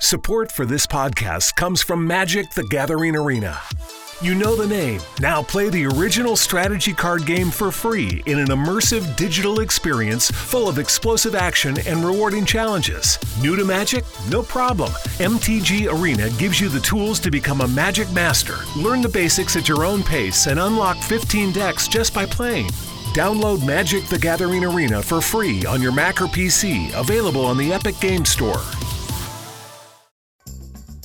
Support for this podcast comes from Magic the Gathering Arena. You know the name. Now play the original strategy card game for free in an immersive digital experience full of explosive action and rewarding challenges. New to Magic? No problem. MTG Arena gives you the tools to become a Magic master. Learn the basics at your own pace and unlock 15 decks just by playing. Download Magic the Gathering Arena for free on your Mac or PC, available on the Epic Game Store.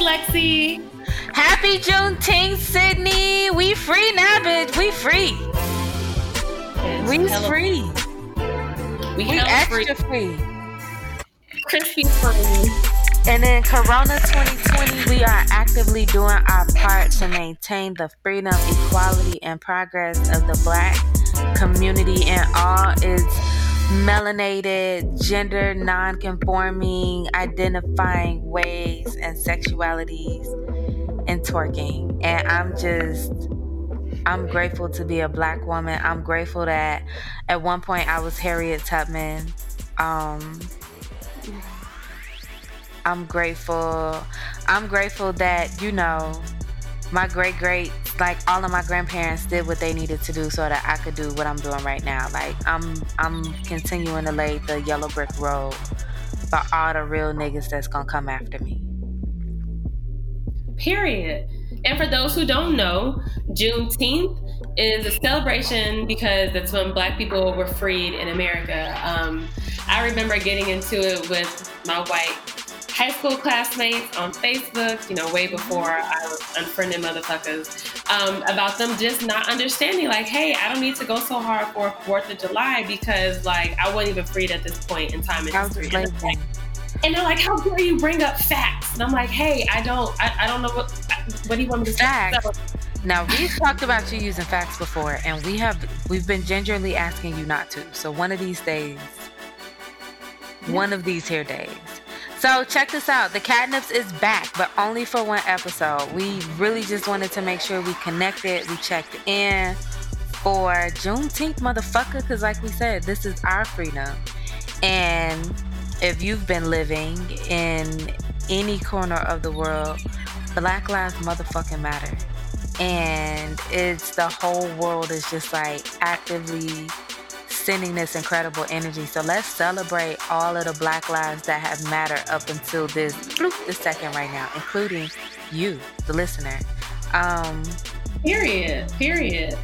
Lexi. Happy Juneteenth, Sydney. We free now, bitch. We free. We free. We, We extra free. free. Crispy free. And in Corona 2020, we are actively doing our part to maintain the freedom, equality, and progress of the black community in all its melanated, gender non-conforming, identifying ways and sexualities and twerking. And I'm just I'm grateful to be a black woman. I'm grateful that at one point I was Harriet Tubman. Um I'm grateful. I'm grateful that, you know, my great great like all of my grandparents did what they needed to do so that I could do what I'm doing right now. Like I'm I'm continuing to lay the yellow brick road for all the real niggas that's gonna come after me. Period. And for those who don't know, Juneteenth is a celebration because that's when Black people were freed in America. Um, I remember getting into it with my white high school classmates on Facebook, you know, way before I was unfriending motherfuckers, um, about them just not understanding, like, hey, I don't need to go so hard for Fourth of July because, like, I wasn't even freed at this point in time in history. And like, and they're like, "How dare you bring up facts?" And I'm like, "Hey, I don't, I, I don't know what, what do you want me to say?" Facts. So, Now we've talked about you using facts before, and we have we've been gingerly asking you not to. So one of these days, one of these here days. So check this out. The Catnips is back, but only for one episode. We really just wanted to make sure we connected, we checked in for Juneteenth, motherfucker. Because like we said, this is our freedom, and if you've been living in any corner of the world, Black Lives motherfucking matter and it's the whole world is just like actively sending this incredible energy. So let's celebrate all of the black lives that have mattered up until this bloop, this second right now, including you, the listener. Um, period, period.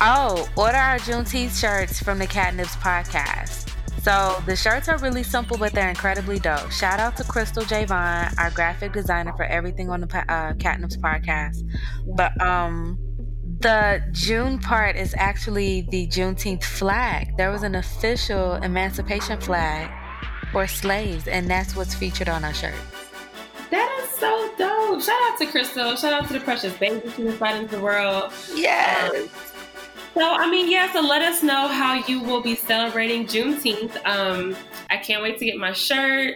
oh, order our Juneteenth shirts from the Catnips podcast. So the shirts are really simple, but they're incredibly dope. Shout out to Crystal Javon, our graphic designer for everything on the uh, Catnips podcast. But um, the June part is actually the Juneteenth flag. There was an official emancipation flag for slaves, and that's what's featured on our shirt. That is so dope. Shout out to Crystal. Shout out to the precious baby she was brought into the world. Yes. So, I mean, yeah, so let us know how you will be celebrating Juneteenth. Um, I can't wait to get my shirt.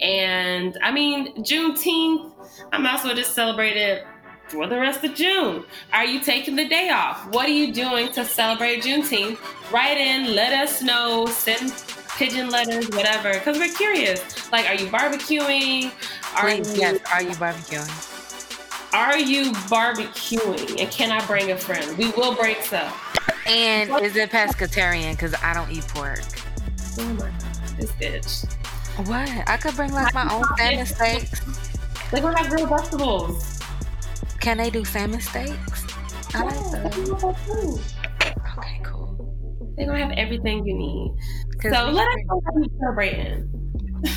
And I mean, Juneteenth, I might as well just celebrate it for the rest of June. Are you taking the day off? What are you doing to celebrate Juneteenth? Write in, let us know, send pigeon letters, whatever, because we're curious. Like, are you barbecuing? Are Please, you, yes. Are you barbecuing? are you barbecuing? And can I bring a friend? We will break stuff. And is it pescatarian? Because I don't eat pork. Oh my god, this bitch. What? I could bring like my own salmon steaks. They're gonna have real vegetables. Can they do salmon steaks? I like Yeah, that. They have food. Okay, cool. They're gonna have everything you need. So let us know how you celebrating.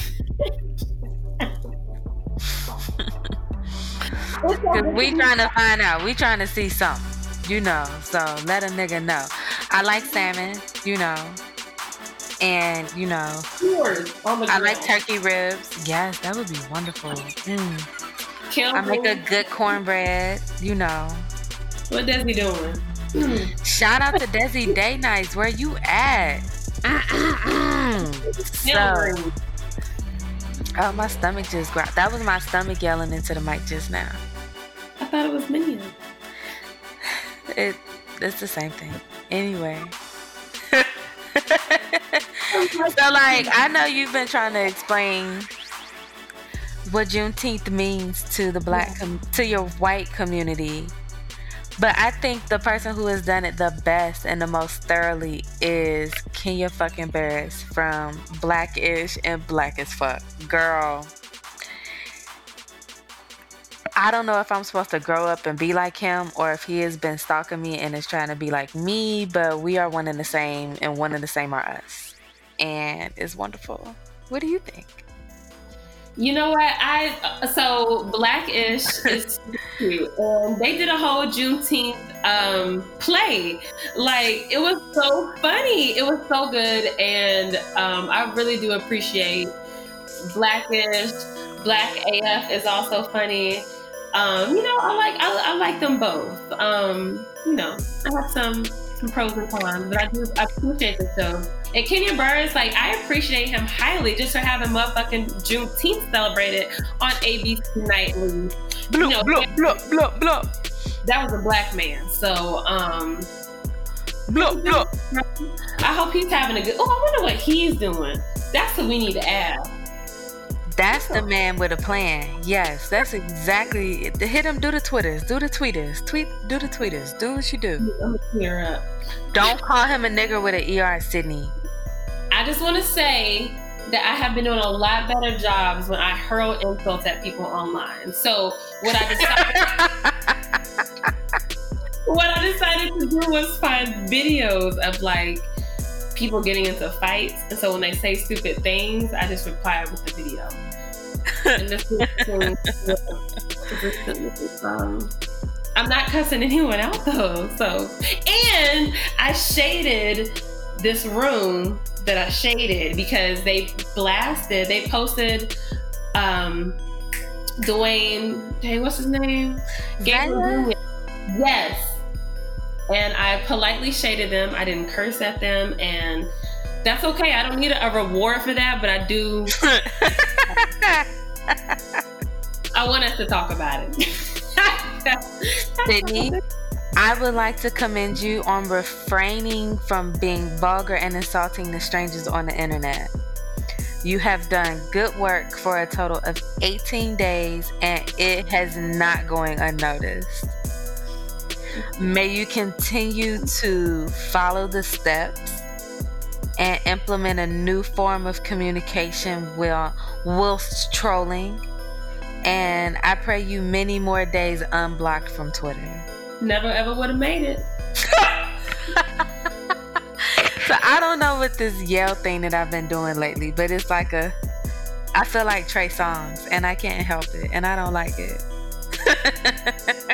Cause we trying to find out. We trying to see something. You know. So let a nigga know. I like salmon. You know. And you know, I like turkey ribs. Yes, that would be wonderful. Mm. I make a good cornbread. You know. What Desi doing? Hmm. Shout out to Desi Day Nights. Where you at? so, oh, my stomach just growled. That was my stomach yelling into the mic just now. I thought it was Minion. It, it's the same thing. Anyway. Oh so like I know you've been trying to explain what Juneteenth means to the black com- to your white community. But I think the person who has done it the best and the most thoroughly is Kenya fucking Barris from Blackish and Black as Fuck. Girl. I don't know if I'm supposed to grow up and be like him or if he has been stalking me and is trying to be like me, but we are one and the same, and one and the same are us and it's wonderful. What do you think? You know what? I so Blackish is cute, and they did a whole Juneteenth um, play. Like it was so funny. It was so good, and um, I really do appreciate Blackish. Black AF is also funny. Um, you know, I like I, I like them both. Um, you know, I have some some pros and cons, but I do I appreciate the show. And Kenya Barris, like I appreciate him highly just for having motherfucking Juneteenth celebrated on ABC nightly. Blah, you know, blah, blah, blah, blah. That was a black man. So um blah, blah. I hope he's having a good oh I wonder what he's doing. That's what we need to ask. That's the man with a plan. Yes, that's exactly. It. Hit him. Do the twitters. Do the tweeters. Tweet. Do the tweeters. Do what you do. I'm gonna clear up. Don't call him a nigger with an er, Sydney. I just want to say that I have been doing a lot better jobs when I hurl insults at people online. So what I decided, what I decided to do was find videos of like people getting into fights, and so when they say stupid things, I just reply with the video. and this is, um, I'm not cussing anyone out though. So, and I shaded this room that I shaded because they blasted, they posted um Dwayne, hey, what's his name? Yes. And I politely shaded them. I didn't curse at them and that's okay. I don't need a, a reward for that, but I do I want us to talk about it. Sydney, I would like to commend you on refraining from being vulgar and insulting the strangers on the internet. You have done good work for a total of 18 days and it has not going unnoticed. May you continue to follow the steps and implement a new form of communication while whilst trolling. And I pray you many more days unblocked from Twitter. Never ever would have made it. so I don't know what this yell thing that I've been doing lately, but it's like a I feel like Trey Songz and I can't help it and I don't like it.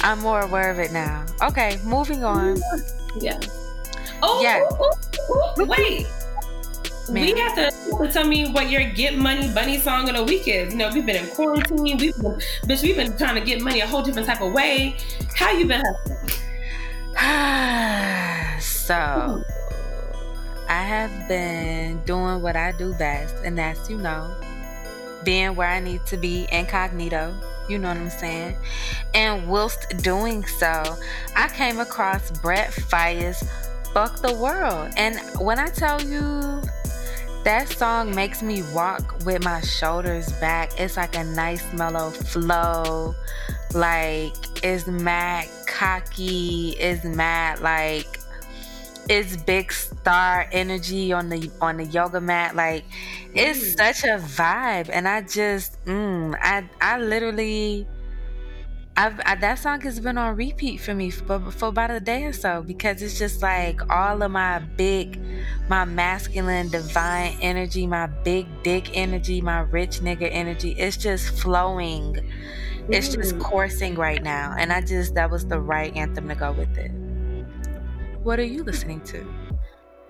I'm more aware of it now. Okay, moving on. Yeah. Oh, yeah. Oh, oh, oh, oh, wait. Man. We have to tell me what your get money bunny song of the week is. You know, we've been in quarantine. We've been, bitch, we've been trying to get money a whole different type of way. How you been hustling? so, I have been doing what I do best, and that's, you know, being where I need to be incognito. You know what I'm saying? And whilst doing so, I came across Brent Faiyaz's Fuck the World. And when I tell you that song makes me walk with my shoulders back. It's like a nice mellow flow. Like it's mad cocky. It's mad like it's big star energy on the on the yoga mat. Like it's mm. such a vibe. And I just mm, I I literally I've I, that song has been on repeat for me for, for about a day or so because it's just like all of my big, my masculine divine energy, my big dick energy, my rich nigga energy. It's just flowing. It's just Mm. coursing right now, and I just that was the right anthem to go with it. What are you listening to?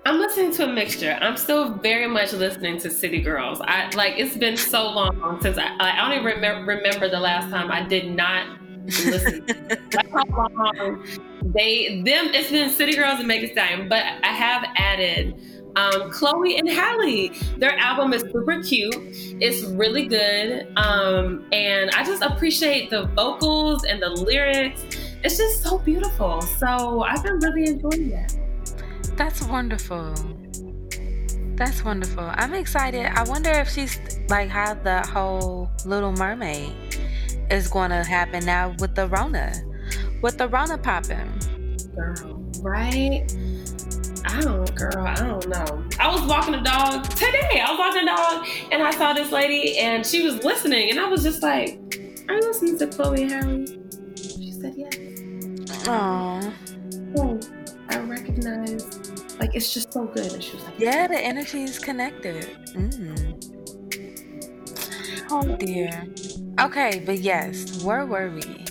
I'm listening to a mixture. I'm still very much listening to City Girls. I like it's been so long since I I don't even remember remember the last time I did not listen. They them it's been City Girls and Megan Stallion, but I have added um, Chloe and Halle. Their album is super cute. It's really good, um, and I just appreciate the vocals and the lyrics. It's just so beautiful. So I've been really enjoying that. That's wonderful. That's wonderful. I'm excited. I wonder if she's like how the whole Little Mermaid is going to happen now with the Rona. With the Rona popping. girl, right? I don't, girl, I don't know. I was walking the dog today. I was walking the dog and I saw this lady and she was listening and I was just like, Are you listening to Chloe Halle? She said, Yes. Oh, Oh, I recognize, like, it's just so good. And she was like, yeah, the energy is connected. Mm. Oh dear. Okay, but yes, where were we?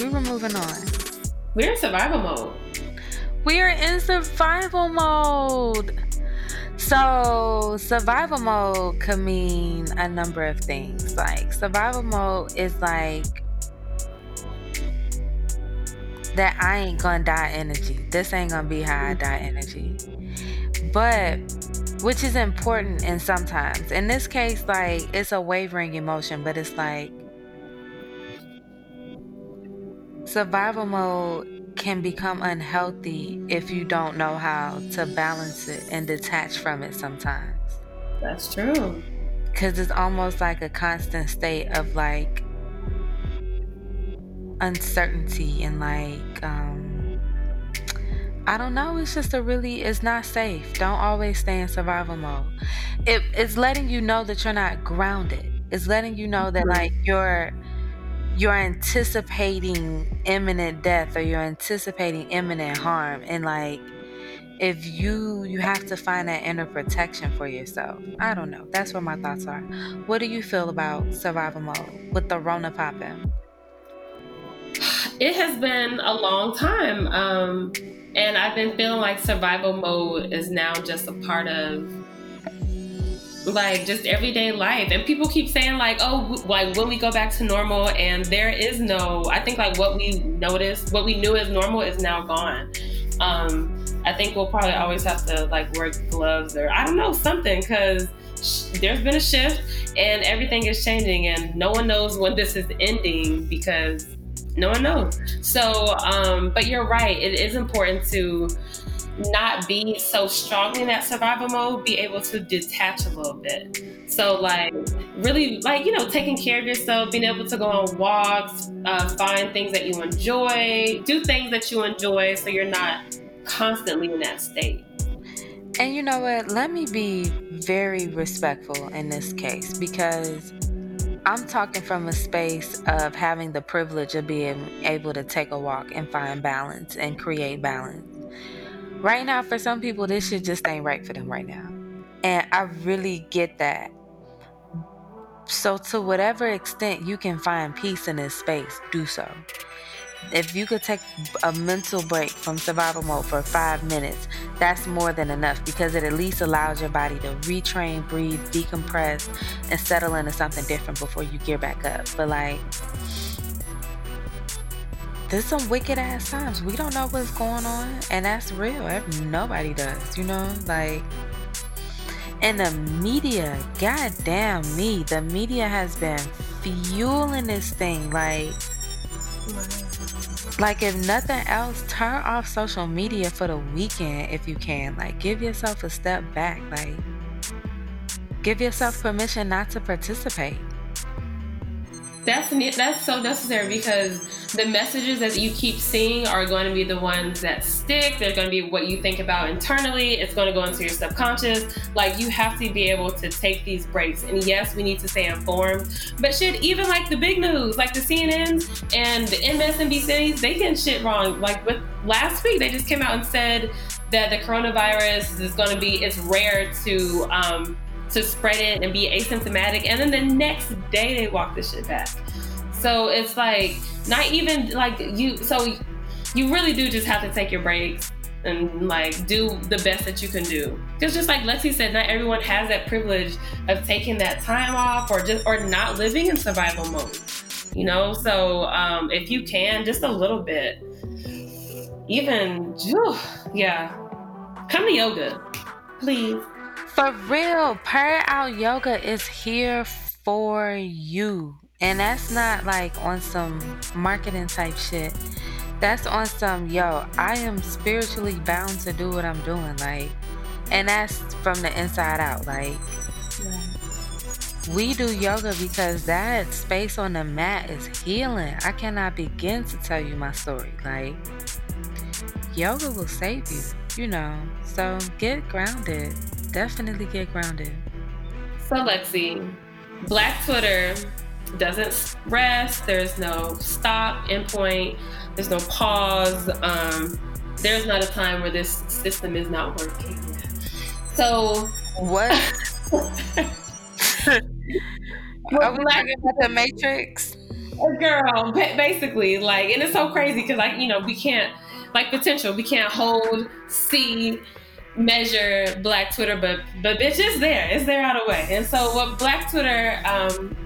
We were moving on. We're in survival mode. We are in survival mode. So, survival mode could mean a number of things. Like, survival mode is like that I ain't gonna die energy. This ain't gonna be how I die energy. But, which is important and sometimes. In this case, like, it's a wavering emotion, but it's like survival mode can become unhealthy if you don't know how to balance it and detach from it sometimes. That's true. Because it's almost like a constant state of like uncertainty and like, um, I don't know. It's just a really, it's not safe. Don't always stay in survival mode. It, it's letting you know that you're not grounded. It's letting you know that like you're you're anticipating imminent death or you're anticipating imminent harm and like if you you have to find that inner protection for yourself i don't know that's where my thoughts are what do you feel about survival mode with the rona popping It has been a long time. Um, and I've been feeling like survival mode is now just a part of like just everyday life. And people keep saying like oh like when we go back to normal? And there is no i think like what we noticed what we knew as normal is now gone. Um i think we'll probably always have to like wear gloves or i don't know something because sh- there's been a shift and everything is changing and no one knows when this is ending because no one knows so um but you're right it is important to not be so strong in that survival mode, be able to detach a little bit. So, like, really, like, you know, taking care of yourself, being able to go on walks, uh, find things that you enjoy, do things that you enjoy so you're not constantly in that state. and you know what let me be very respectful in this case because i'm talking from a space of having the privilege of being able to take a walk and find balance and create balance. Right now for some people this shit just ain't right for them right now. And i really get that. So to whatever extent you can find peace in this space do so if you could take a mental break from survival mode for five minutes that's more than enough because it at least allows your body to retrain breathe decompress and settle into something different before you gear back up but like there's some wicked ass times. We don't know what's going on, and that's real. Nobody does, you know? Like, and the media, goddamn me, the media has been fueling this thing. Like, like if nothing else, turn off social media for the weekend if you can. Like, give yourself a step back. Like, give yourself permission not to participate. That's that's so necessary because the messages that you keep seeing are going to be the ones that stick. They're going to be what you think about internally. It's going to go into your subconscious. Like you have to be able to take these breaks. And yes, we need to stay informed. But shit, even like the big news, like the CNNs and the MSNBCs, they get shit wrong. Like with last week, they just came out and said that the coronavirus is going to be it's rare to um, to spread it and be asymptomatic. And then the next day they walk the shit back. So it's like not even like you. So you really do just have to take your breaks and like do the best that you can do. Because just like Lexi said, not everyone has that privilege of taking that time off or just or not living in survival mode. You know, so um, if you can, just a little bit, even, yeah, come to yoga, please. For real, Purr Out Yoga is here for you. And that's not like on some marketing type shit. That's on some, yo, I am spiritually bound to do what I'm doing. Like, and that's from the inside out. Like, we do yoga because that space on the mat is healing. I cannot begin to tell you my story. Like, yoga will save you, you know. So get grounded definitely get grounded. So, Lexi, Black Twitter doesn't rest. There's no stop, endpoint. There's no pause. Um, there's not a time where this system is not working. So, what? Are we talking about the Matrix? Girl, basically, like, and it's so crazy because, like, you know, we can't, like, potential, we can't hold, see, measure Black Twitter, but but bitch, it's there. It's there out of way. And so what Black Twitter um,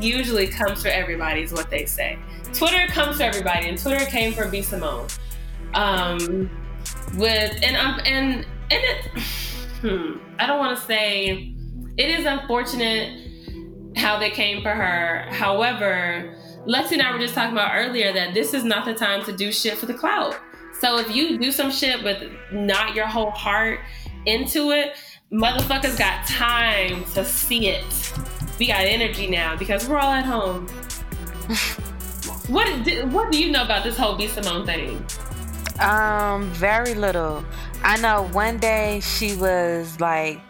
usually comes for everybody is what they say. Twitter comes for everybody, and Twitter came for B Simone. Um, with and I'm and and it, hmm, I don't want to say it is unfortunate how they came for her. However, Lexi and I were just talking about earlier that this is not the time to do shit for the clout. So if you do some shit with not your whole heart into it, motherfuckers got time to see it. We got energy now because we're all at home. what what do you know about this whole B Simone thing? Um, very little. I know one day she was like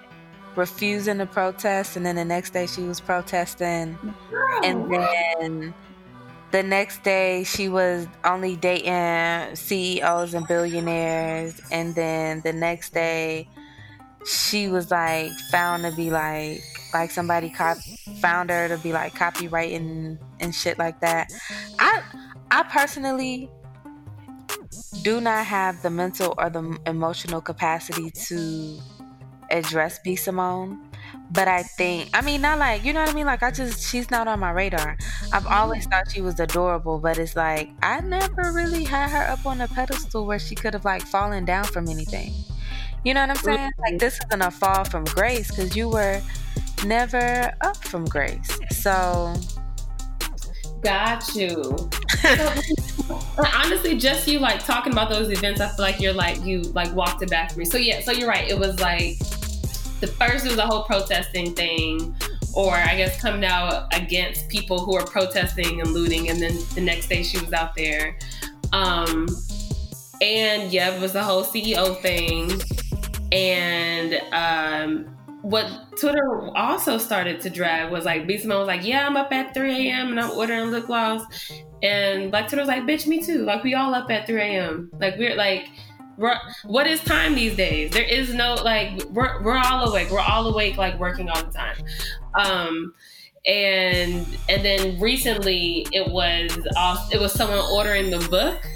refusing to protest, and then the next day she was protesting, Girl. and then the next day she was only dating CEOs and billionaires and then the next day she was like found to be like like somebody cop found her to be like copywriting and shit like that. I I personally do not have the mental or the emotional capacity to address B Simone. But I think, I mean, not like, you know what I mean? Like, I just, she's not on my radar. I've always thought she was adorable, but it's like, I never really had her up on a pedestal where she could have, like, fallen down from anything. You know what I'm saying? Like, this isn't a fall from grace because you were never up from grace. So. Got you. honestly, just you like talking about those events, I feel like you're like you like walked it back for me. So yeah, so you're right. It was like the first was the whole protesting thing, or I guess coming out against people who are protesting and looting, and then the next day she was out there. Um, and yeah, it was the whole CEO thing, and um, what Twitter also started to drag was like B Simone was like, Yeah, I'm up at 3 a.m. and I'm ordering lip gloss. And Black Twitter was like, Bitch, me too. Like we all up at 3 a.m. Like we're like what is time these days? There is no like we're we're all awake. We're all awake, like working all the time. Um, and and then recently it was it was someone ordering the book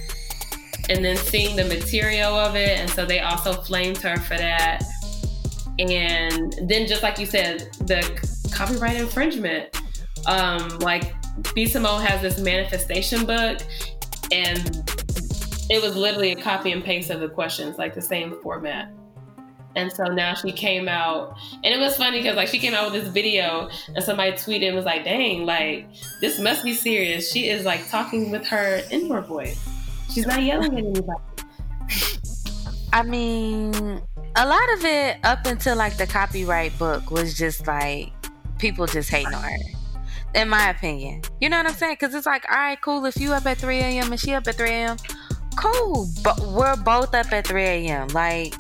and then seeing the material of it, and so they also flamed her for that. And then just like you said, the copyright infringement. Um, like B Simone has this manifestation book, and it was literally a copy and paste of the questions, like the same format. And so now she came out, and it was funny because like she came out with this video, and somebody tweeted and was like, "Dang, like this must be serious." She is like talking with her indoor voice. She's not yelling at anybody. I mean, a lot of it up until like the copyright book was just like people just hating on her. in my opinion. You know what I'm saying? Because it's like, all right, cool. If you up at 3 a.m. and she up at 3 a.m., cool. But we're both up at 3 a.m. Like,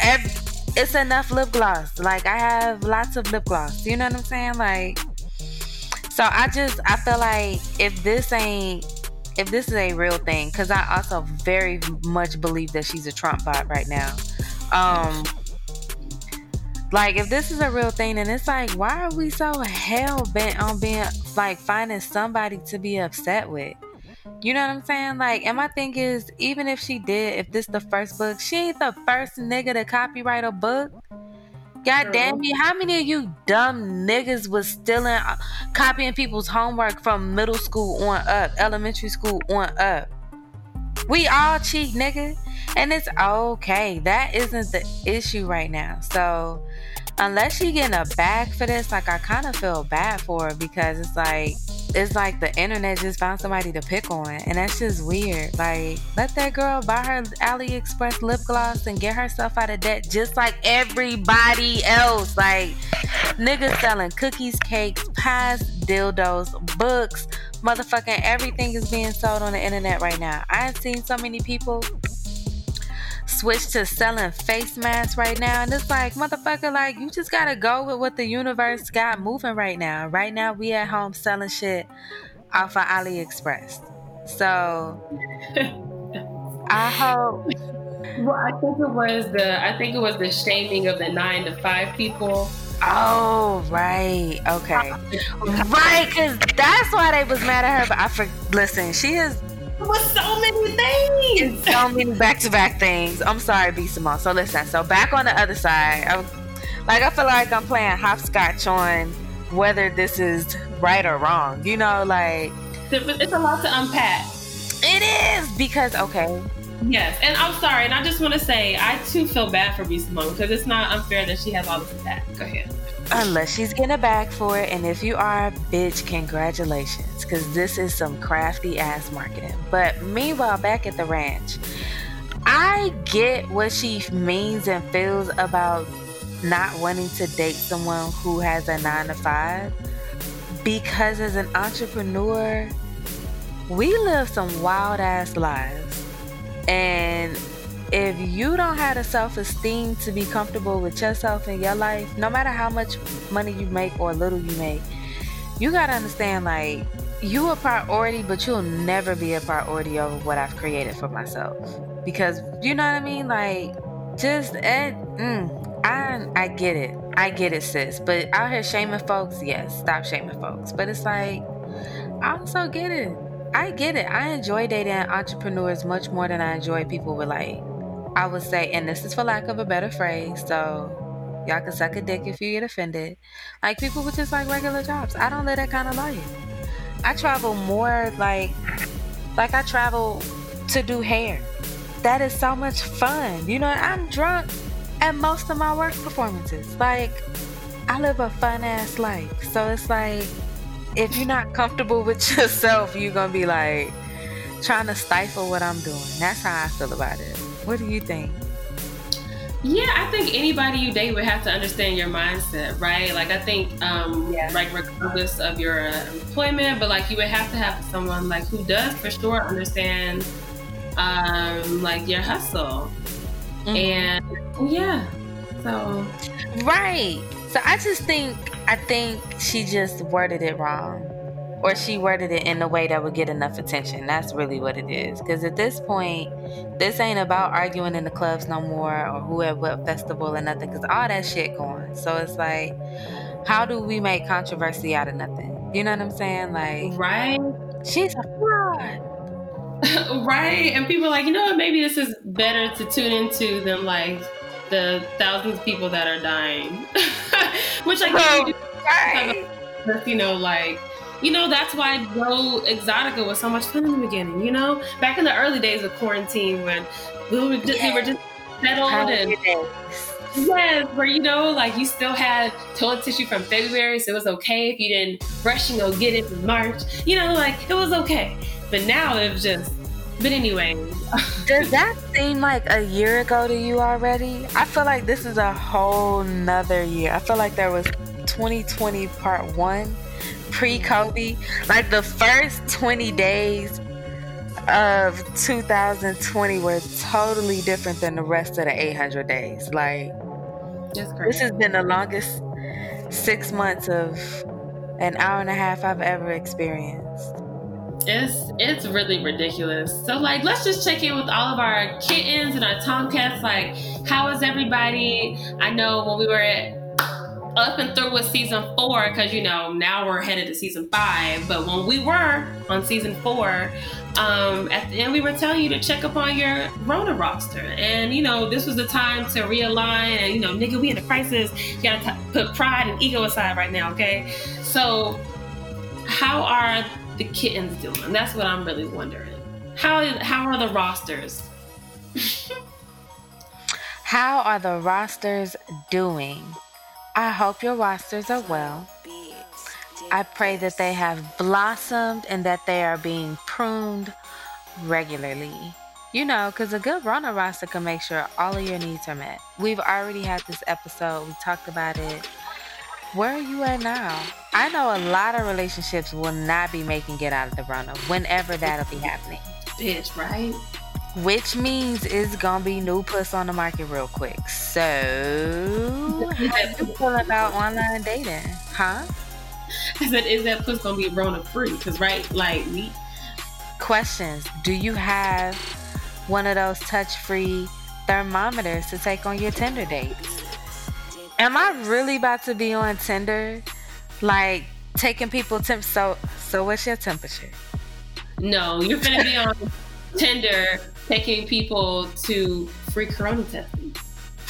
every, it's enough lip gloss. Like, I have lots of lip gloss. You know what I'm saying? Like, so I just, I feel like if this ain't, if this is a real thing, because I also very much believe that she's a Trump bot right now. Um, like if this is a real thing, and it's like, why are we so hell bent on being like finding somebody to be upset with? You know what I'm saying? Like, and my thing is, even if she did, if this the first book, she ain't the first nigga to copyright a book. God damn me, how many of you dumb niggas was stealing, uh, copying people's homework from middle school on up, elementary school on up? We all cheat, nigga. And it's okay. That isn't the issue right now. So unless she getting a bag for this, like I kind of feel bad for her because it's like it's like the internet just found somebody to pick on, and that's just weird. Like let that girl buy her AliExpress lip gloss and get herself out of debt, just like everybody else. Like niggas selling cookies, cakes, pies, dildos, books, motherfucking everything is being sold on the internet right now. I've seen so many people switch to selling face masks right now. And it's like, motherfucker, like, you just gotta go with what the universe got moving right now. Right now, we at home selling shit off of AliExpress. So, I hope. Well, I think it was the I think it was the shaming of the nine to five people. Oh right, okay, right, because that's why they was mad at her. But I for listen, she is with so many things. so many back to back things. I'm sorry, B Simone. So listen, so back on the other side, I, like I feel like I'm playing hopscotch on whether this is right or wrong. You know, like it's a lot to unpack. It is because okay. Yes, and I'm sorry, and I just want to say I too feel bad for B Simone because it's not unfair that she has all this attack. Go ahead. Unless she's getting a bag for it, and if you are, bitch, congratulations, because this is some crafty ass marketing. But meanwhile, back at the ranch, I get what she means and feels about not wanting to date someone who has a nine to five, because as an entrepreneur, we live some wild ass lives. And if you don't have the self-esteem to be comfortable with yourself in your life no matter how much money you make or little you make you gotta understand like you a priority but you'll never be a priority over what i've created for myself. Because you know what i mean? Like just eh, mm, i i get it. I get it sis. But out here shaming folks yes stop shaming folks. But it's like i also get it. I get it. I enjoy dating entrepreneurs much more than I enjoy people with like I would say, and this is for lack of a better phrase, so y'all can suck a dick if you get offended. Like people with just like regular jobs. I don't live that kind of life. I travel more like like I travel to do hair. That is so much fun. You know, I'm drunk at most of my work performances. Like I live a fun ass life. So it's like if you're not comfortable with yourself, you're gonna be like trying to stifle what I'm doing. That's how I feel about it. What do you think? Yeah, I think anybody you date would have to understand your mindset, right? Like, I think, um, yeah. like, regardless of your uh, employment, but like, you would have to have someone like who does for sure understand, um, like your hustle, mm-hmm. and yeah, so right. So I just think, I think she just worded it wrong or she worded it in a way that would get enough attention. That's really what it is. Because at this point, this ain't about arguing in the clubs no more or who at what festival or nothing. Because all that shit going. So it's like, how do we make controversy out of nothing? You know what I'm saying? Like, right? She's a fraud. right? And people are like, you know what? Maybe this is better to tune into than like the thousands of people that are dying. Which I oh, right. you know, like you know, that's why Joe Exotica was so much fun in the beginning. You know, back in the early days of quarantine when we were just, we were just settled and yes, where you know, like you still had toilet tissue from February, so it was okay if you didn't brush and go get it in March. You know, like it was okay. But now it's just. But anyway, does that seem like a year ago to you already? I feel like this is a whole nother year. I feel like there was 2020 part one pre-Kobe, like the first 20 days of 2020 were totally different than the rest of the 800 days. Like, this has been the longest six months of an hour and a half I've ever experienced. It's it's really ridiculous. So like let's just check in with all of our kittens and our tomcats. Like, how is everybody? I know when we were at up and through with season four because you know now we're headed to season five but when we were on season four um, at the end we were telling you to check up on your rona roster. And you know this was the time to realign and you know nigga we in a crisis. You gotta t- put pride and ego aside right now okay? So how are the kittens doing? That's what i'm really wondering. How how are the rosters? How are the rosters doing I hope your rosters are well. I pray that they have blossomed and that they are being pruned regularly. You know, because a good Rona roster can make sure all of your needs are met. We've already had this episode, we talked about it. Where are you at now? I know a lot of relationships will not be making it out of the runner whenever that'll be happening. Bitch, right? Which means it's gonna be new puss on the market real quick. So, how you feel about online dating, huh? I said, is that puss gonna be Rona free? Because right, like we. Questions: Do you have one of those touch-free thermometers to take on your Tinder dates? Am I really about to be on Tinder, like taking people temp? So, so what's your temperature? No, you're gonna be on Tinder taking people to free corona testing.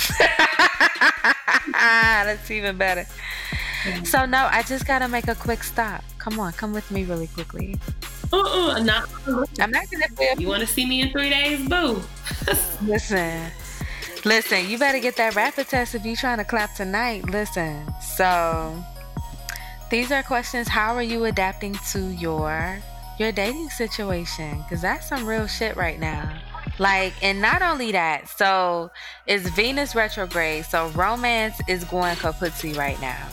That's even better. So no, I just gotta make a quick stop. Come on, come with me really quickly. Uh-uh, not. I'm not gonna. Feel- you want to see me in three days, boo? listen, listen. You better get that rapid test if you trying to clap tonight. Listen. So, these are questions. How are you adapting to your your dating situation? Because that's some real shit right now. Like, and not only that, so it's Venus retrograde, so romance is going kaputzi right now.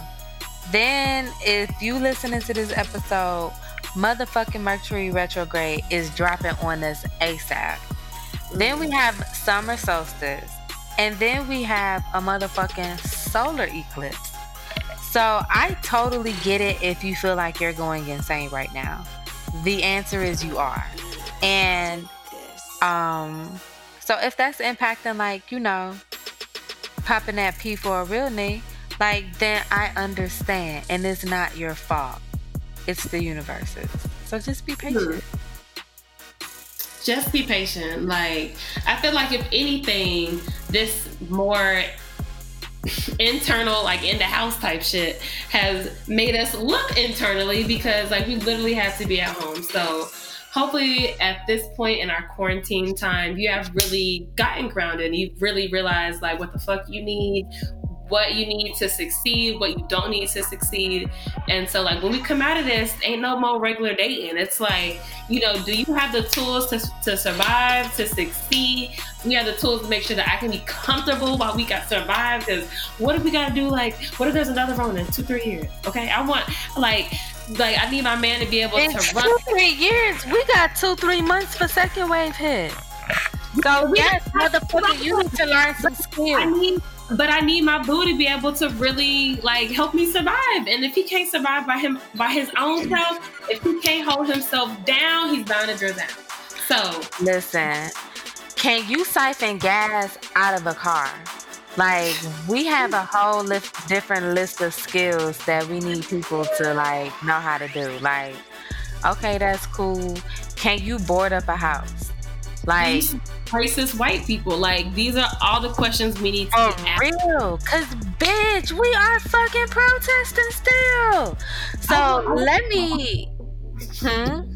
Then, if you listening to this episode, motherfucking Mercury retrograde is dropping on us ASAP. Then we have summer solstice, and then we have a motherfucking solar eclipse. So I totally get it if you feel like you're going insane right now. The answer is you are. And um, so if that's impacting, like, you know, popping that P for a real nigga, like, then I understand. And it's not your fault. It's the universe's. So just be patient. Just be patient. Like, I feel like if anything, this more internal like in the house type shit has made us look internally because like we literally have to be at home so hopefully at this point in our quarantine time, you have really gotten grounded. You've really realized like what the fuck you need, what you need to succeed, what you don't need to succeed. And so, like, when we come out of this, ain't no more regular dating. It's like, you know, do you have the tools to, to survive, to succeed? We have the tools to make sure that I can be comfortable while we got survive. Because what if we got to do, like, what if there's another Rona in two, three years? Okay. I want, like, like I need my man to be able in to two, run. Three years. We got two, three months for second wave hit. So yes, motherfucker, you need to learn some skills. I need, but I need my boo to be able to really like help me survive. And if he can't survive by him by his own self, if he can't hold himself down, he's bound to drill down. So listen, can you siphon gas out of a car? Like we have a whole list, different list of skills that we need people to like know how to do. Like, okay, that's cool. Can you board up a house? Like racist white people. Like these are all the questions we need to for real. Cause bitch, we are fucking protesting still. So oh, let me. Hmm.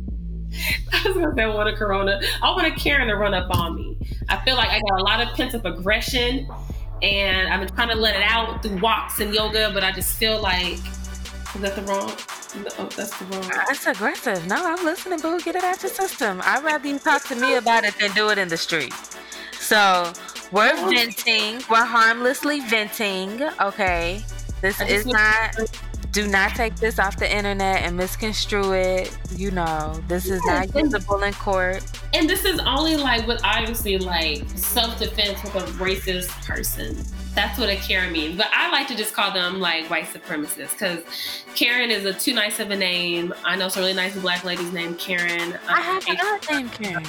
I was gonna say I want a corona. I want a Karen to run up on me. I feel like I got a lot of pent up aggression and I've been trying to let it out through walks and yoga, but I just feel like is that the wrong? Oh, that's the wrong. That's aggressive. No, I'm listening, boo. Get it out your system. I'd rather you talk to me about it than do it in the street. So we're oh. venting. We're harmlessly venting. Okay, this is not do not take this off the internet and misconstrue it. You know, this is not usable in court. And this is only like with obviously like self defense with a racist person. That's what a Karen means. But I like to just call them like white supremacists because Karen is a too nice of a name. I know some really nice black ladies named Karen. Um, I have another name Karen.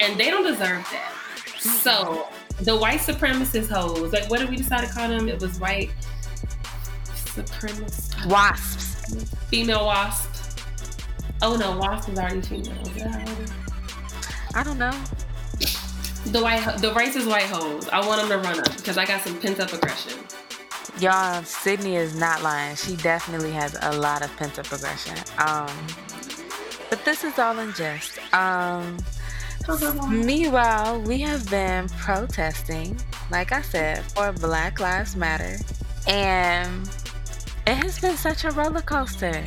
And they don't deserve that. So the white supremacist hoes, like what did we decide to call them? It was white supremacist wasps. Female wasp. Oh no, wasp is already female. I don't know. The white, the racist white hoes. I want them to run up because I got some pent up aggression. Y'all, Sydney is not lying. She definitely has a lot of pent up aggression. Um, but this is all in jest. Um, meanwhile, we have been protesting, like I said, for Black Lives Matter, and it has been such a roller coaster.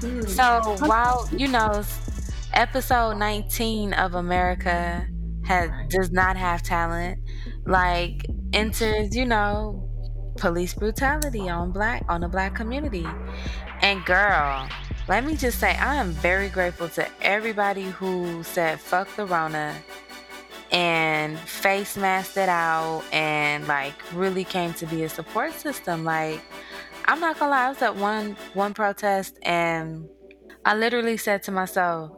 Mm. So while you know, episode 19 of America has does not have talent, like enters, you know, police brutality on black on the black community. And girl, let me just say I am very grateful to everybody who said fuck the Rona and face masked it out and like really came to be a support system. Like I'm not gonna lie, I was at one one protest and I literally said to myself,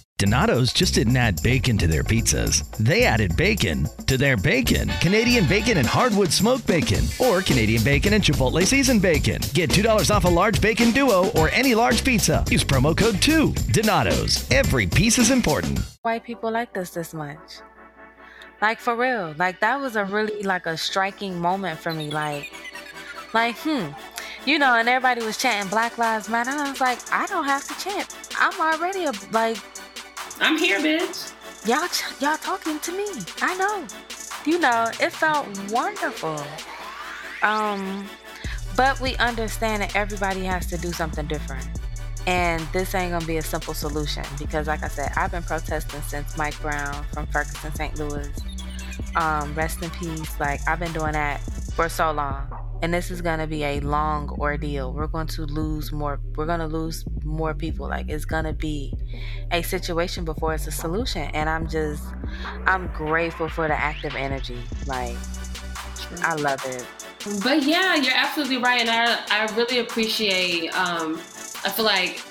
Donato's just didn't add bacon to their pizzas. They added bacon to their bacon. Canadian bacon and hardwood smoked bacon, or Canadian bacon and Chipotle seasoned bacon. Get $2 off a large bacon duo or any large pizza. Use promo code 2. Donato's. Every piece is important. Why people like this this much. Like for real. Like that was a really like a striking moment for me. Like, like, hmm. You know, and everybody was chanting Black Lives Matter. I was like, I don't have to chant. I'm already a like I'm here, bitch. Y'all, y'all talking to me. I know. You know, it felt wonderful. Um, but we understand that everybody has to do something different. And this ain't gonna be a simple solution because, like I said, I've been protesting since Mike Brown from Ferguson, St. Louis. Um, rest in peace. Like, I've been doing that for so long. And this is going to be a long ordeal. We're going to lose more we're going to lose more people. Like it's going to be a situation before it's a solution. And i'm just i'm grateful for the active energy. Like i love it. But yeah you're absolutely right. And i i really appreciate um i feel like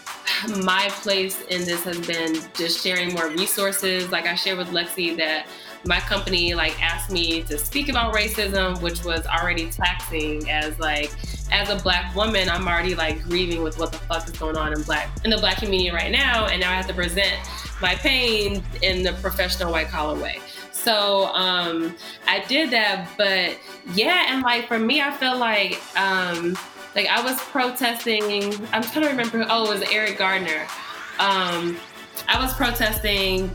my place in this has been just sharing more resources. Like i shared with lexi that my company like asked me to speak about racism, which was already taxing as like as a black woman, I'm already like grieving with what the fuck is going on in black in the black community right now, and now I have to present my pain in the professional white collar way. So um, I did that, but yeah, and like for me, I feel like um, like I was protesting. I'm trying to remember. Oh, it was Eric Gardner. Um, I was protesting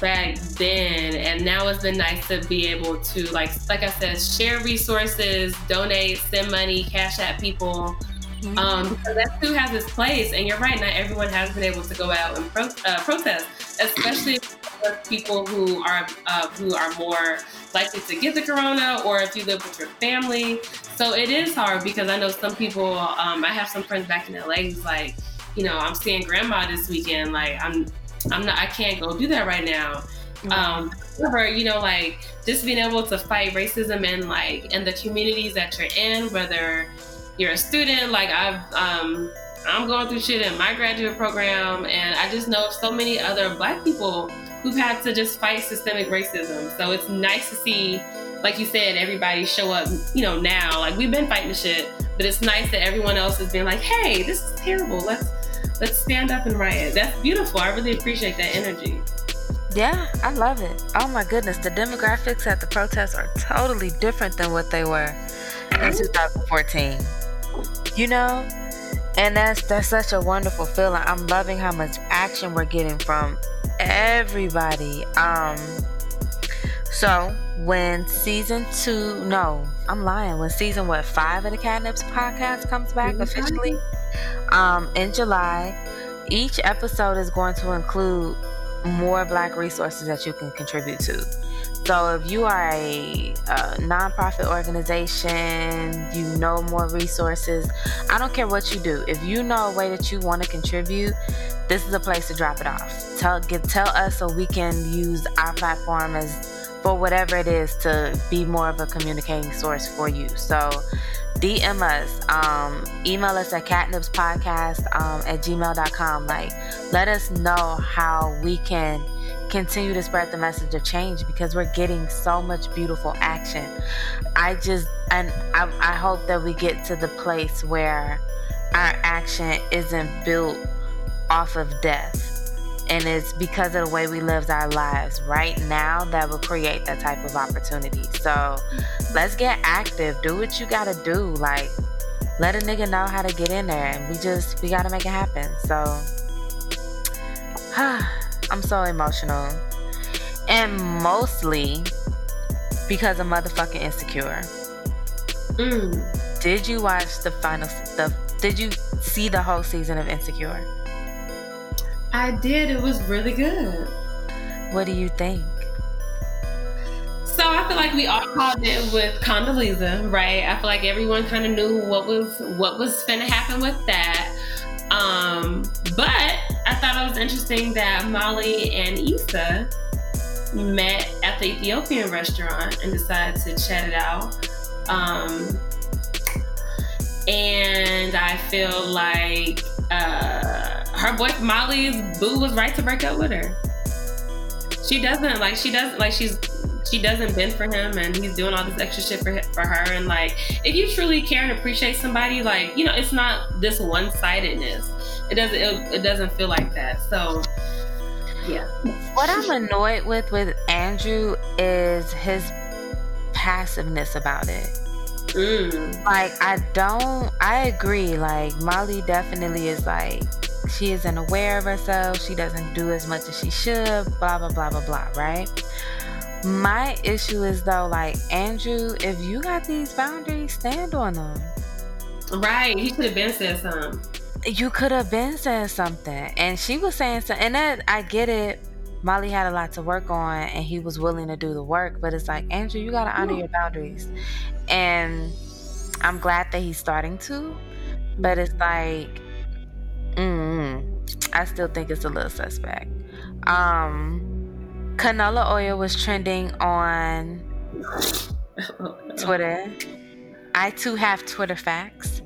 back then and now it's been nice to be able to like like i said share resources donate send money cash at people mm-hmm. um, because that too has its place and you're right not everyone has been able to go out and pro- uh, protest especially people who are uh, who are more likely to get the corona or if you live with your family so it is hard because i know some people um, i have some friends back in la who's like you know i'm seeing grandma this weekend like i'm I'm not, I can't go do that right now. Mm-hmm. Um, however, you know, like just being able to fight racism in like in the communities that you're in, whether you're a student, like I've, um, I'm going through shit in my graduate program, and I just know so many other Black people who've had to just fight systemic racism. So it's nice to see, like you said, everybody show up, you know, now. Like we've been fighting the shit, but it's nice that everyone else has been like, hey, this is terrible. Let's let's stand up and riot. That's beautiful. I really appreciate that energy. Yeah, I love it. Oh my goodness, the demographics at the protests are totally different than what they were in 2014. You know? And that's that's such a wonderful feeling. I'm loving how much action we're getting from everybody. Um so when season two, no, I'm lying. When season what five of the Catnips podcast comes back officially, um, in July, each episode is going to include more Black resources that you can contribute to. So if you are a, a nonprofit organization, you know more resources. I don't care what you do. If you know a way that you want to contribute, this is a place to drop it off. Tell get tell us so we can use our platform as for whatever it is to be more of a communicating source for you. So DM us, um, email us at catnipspodcast um, at gmail.com. Like, let us know how we can continue to spread the message of change because we're getting so much beautiful action. I just, and I, I hope that we get to the place where our action isn't built off of death. And it's because of the way we live our lives right now that will create that type of opportunity. So let's get active. Do what you gotta do. Like, let a nigga know how to get in there. And we just, we gotta make it happen. So, I'm so emotional. And mostly because I'm motherfucking insecure. Mm. Did you watch the final the did you see the whole season of Insecure? I did. It was really good. What do you think? So I feel like we all called it with Condoleezza, right? I feel like everyone kind of knew what was what was gonna happen with that. Um, but I thought it was interesting that Molly and Issa met at the Ethiopian restaurant and decided to chat it out. Um, and I feel like uh, her boy Molly's boo was right to break up with her. She doesn't like she doesn't like she's she doesn't bend for him and he's doing all this extra shit for, for her. And like if you truly care and appreciate somebody like you know it's not this one-sidedness. It doesn't it, it doesn't feel like that. So yeah. What i'm annoyed with with andrew is his passiveness about it mm. like i don't i agree like molly definitely is like she isn't aware of herself she doesn't do as much as she should blah blah blah blah blah right? My issue is though like andrew if you got these boundaries stand on them. Right he should have been said something you could have been saying something and she was saying something and that i get it molly had a lot to work on and he was willing to do the work but it's like andrew you got to honor your boundaries. And i'm glad that he's starting to but it's like mm, i still think it's a little suspect. Um canola oil was trending on twitter. I too have twitter facts.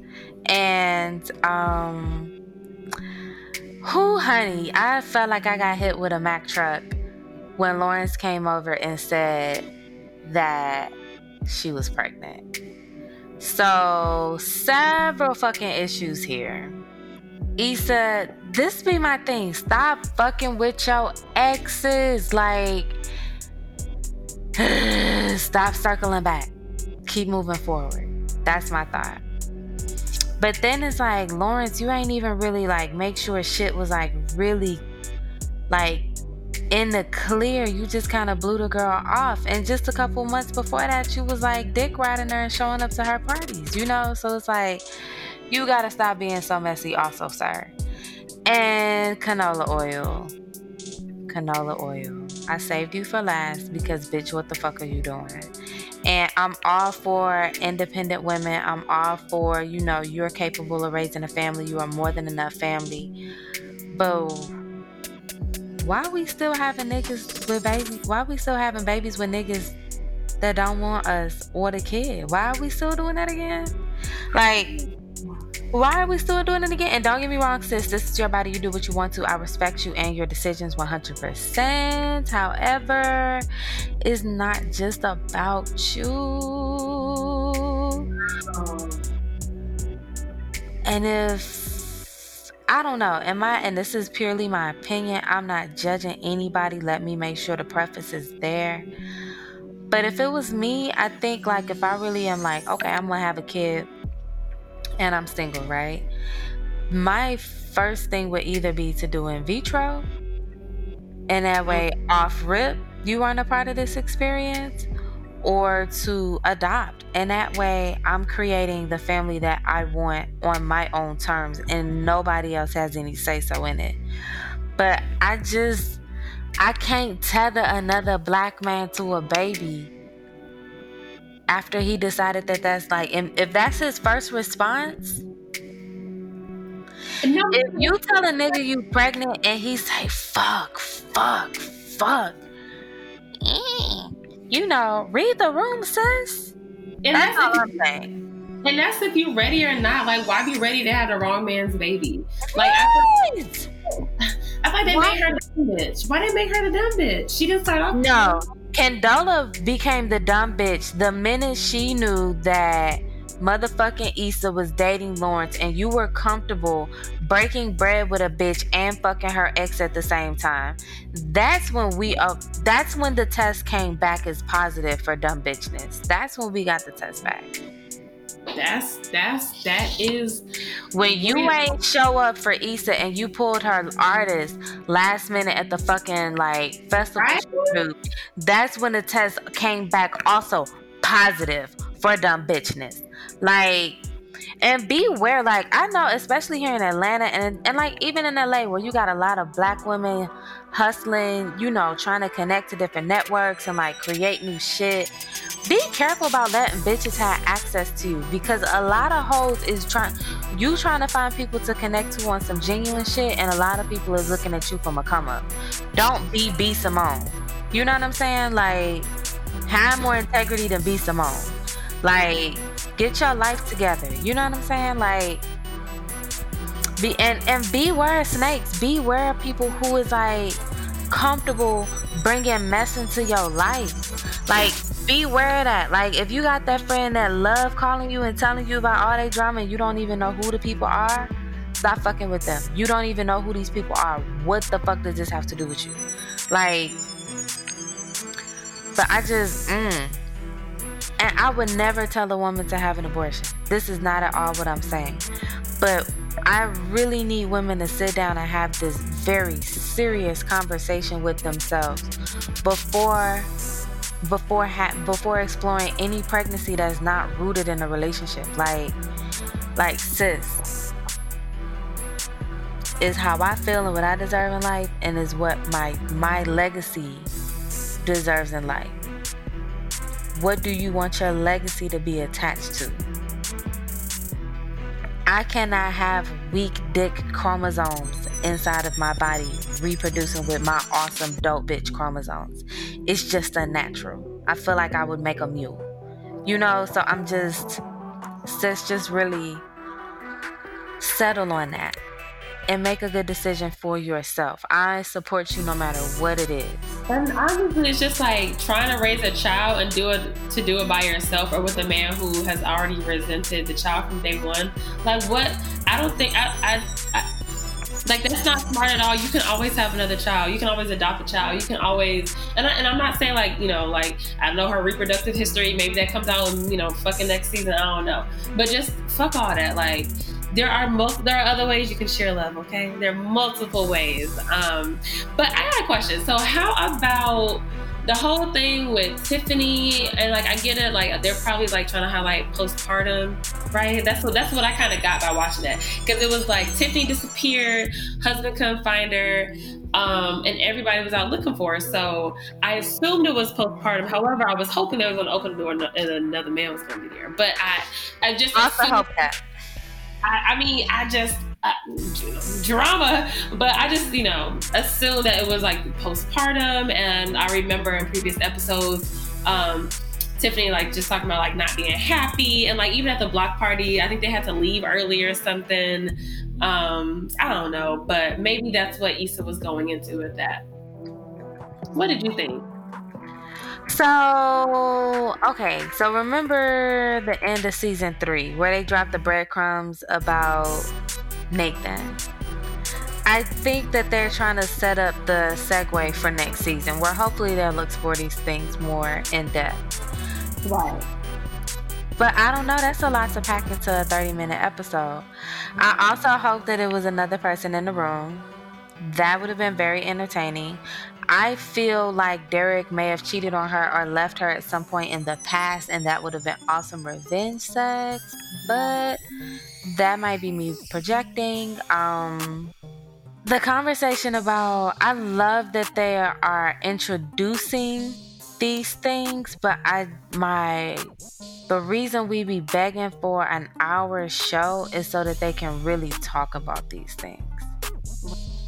And um who honey i felt like i got hit with a mack truck when lawrence came over and said that she was pregnant so several fucking issues here Issa, this be my thing. Stop fucking with your exes. Like, stop circling back. Keep moving forward. That's my thought. But then it's like, Lawrence, you ain't even really like make sure shit was like really like in the clear. You just kind of blew the girl off. And just a couple months before that, you was like dick riding her and showing up to her parties, you know? So it's like, you gotta stop being so messy, also, sir. And canola oil. Canola oil. I saved you for last because, bitch, what the fuck are you doing? And I'm all for independent women. I'm all for, you know, you're capable of raising a family. You are more than enough family. But why we still having niggas with babies? Why we still having babies with niggas that don't want us or the kid? Why are we still doing that again? Like, why are we still doing it again? And don't get me wrong, sis, this is your body. You do what you want to. I respect you and your decisions 100%. However, it's not just about you. And if I don't know, am I, and this is purely my opinion, I'm not judging anybody. Let me make sure the preface is there. But if it was me, I think like if I really am like, okay, I'm gonna have a kid and I'm single, right? My first thing would either be to do in vitro, and that way, off rip, you aren't a part of this experience, or to adopt. And that way, I'm creating the family that I want on my own terms, and nobody else has any say so in it. But I just, I can't tether another black man to a baby after he decided that that's like, if that's his first response. No. If you tell a nigga you pregnant and he say fuck, fuck, fuck, mm you know, read the room, sis. And that's, that's all I'm saying. And that's if you ready or not. Like, why be ready to have the wrong man's baby? Like, I, feel, I like they why? made her the dumb bitch. Why they make her the dumb bitch? She didn't start off. No, Condola became the dumb bitch the minute she knew that motherfucking Issa was dating Lawrence and you were comfortable breaking bread with a bitch and fucking her ex at the same time, that's when we uh, that's when the test came back as positive for dumb bitchness. That's when we got the test back. That's that's that is when you ain't show up for Issa and you pulled her artist last minute at the fucking like festival right? That's when the test came back also positive for dumb bitchness. Like, and beware, like, I know, especially here in Atlanta and, and like even in LA where you got a lot of black women hustling, you know, trying to connect to different networks and like create new shit. Be careful about letting bitches have access to you because a lot of hoes is trying you trying to find people to connect to on some genuine shit and a lot of people is looking at you from a come up. Don't be B Simone. You know what I'm saying? Like have more integrity than B Simone. Like, get your life together. You know what I'm saying? Like, be and and beware of snakes. Beware of people who is like comfortable bringing mess into your life. Like, beware of that. Like, if you got that friend that love calling you and telling you about all that drama, and you don't even know who the people are. Stop fucking with them. You don't even know who these people are. What the fuck does this have to do with you? Like, but I just, mm, and I would never tell a woman to have an abortion. This is not at all what I'm saying. But I really need women to sit down and have this very serious conversation with themselves before before ha- before exploring any pregnancy that's not rooted in a relationship. Like like sis is how I feel and what I deserve in life and is what my my legacy deserves in life. What do you want your legacy to be attached to? I cannot have weak dick chromosomes inside of my body reproducing with my awesome dope bitch chromosomes. It's just unnatural. I feel like I would make a mule. You know, so I'm just, sis, just really settle on that and make a good decision for yourself. I support you no matter what it is. And honestly, it's just like trying to raise a child and do it to do it by yourself or with a man who has already resented the child from day one. Like what? I don't think I, I, I like that's not smart at all. You can always have another child. You can always adopt a child. You can always and I, and I'm not saying like you know like I know her reproductive history. Maybe that comes out in you know fucking next season. I don't know. But just fuck all that. Like there are most there are other ways you can share love okay there are multiple ways um but i got a question so how about the whole thing with tiffany and like i get it like they're probably like trying to highlight postpartum right that's what that's what i kind of got by watching that because it was like tiffany disappeared husband couldn't find her um, and everybody was out looking for her. So I assumed it was postpartum. However, I was hoping they was going to open the door and another man was going to be there. But I, I just also hope that. I, I mean, I just uh, drama, but I just you know assumed that it was like postpartum, and I remember in previous episodes. Um, Tiffany like just talking about like not being happy and like even at the block party, I think they had to leave early or something. Um, I don't know, but maybe that's what Issa was going into with that. What did you think? So, okay, so remember the end of season three where they dropped the breadcrumbs about Nathan? I think that they're trying to set up the segue for next season where hopefully they'll explore these things more in depth. Right. But I don't know, that's a lot to pack into a 30 minute episode. I also hope that it was another person in the room That would have been very entertaining. I feel like Derek may have cheated on her or left her at some point in the past, and that would have been awesome revenge sex. But that might be me projecting. Um, the conversation about I love that they are introducing these things, but I my the reason we be begging for an hour show is so that they can really talk about these things.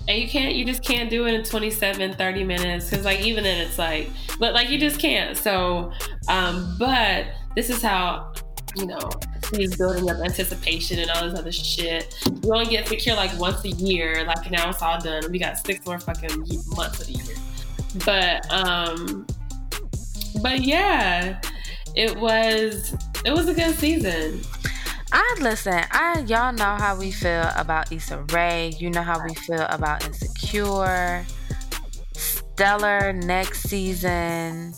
And you can't, you just can't do it in 27, 30 minutes. Cause like, even then it's like, but like, you just can't. So, um, but this is how, you know, he's building up anticipation and all this other shit. You only get secure like once a year. Like now it's all done. We got six more fucking months of the year. But, um, but yeah, it was it was a good season. Listen. I y'all know how we feel about Issa Rae. You know how we feel about Insecure, Stellar next season.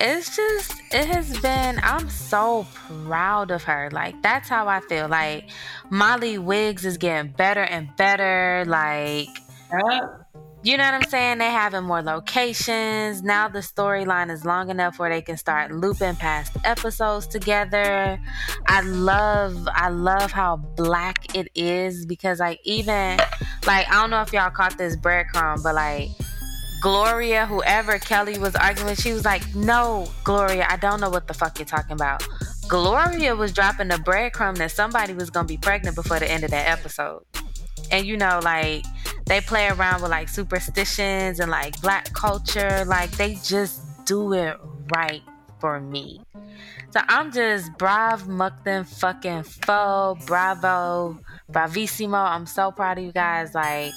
It's just it has been. I'm so proud of her. Like that's how I feel. Like Molly Wiggs is getting better and better. Like. Yep you know what I'm saying? They having more locations. Now the storyline is long enough where they can start looping past episodes together. I love I love how black it is because like even like I don't know if y'all caught this breadcrumb, but like Gloria, whoever Kelly was arguing she was like, No, Gloria, I don't know what the fuck you're talking about. Gloria was dropping the breadcrumb that somebody was gonna be pregnant before the end of that episode. And you know, like they play around with like superstitions and like black culture. Like they just do it right for me. So I'm just brav muckden fucking fo bravo bravissimo. I'm so proud of you guys. Like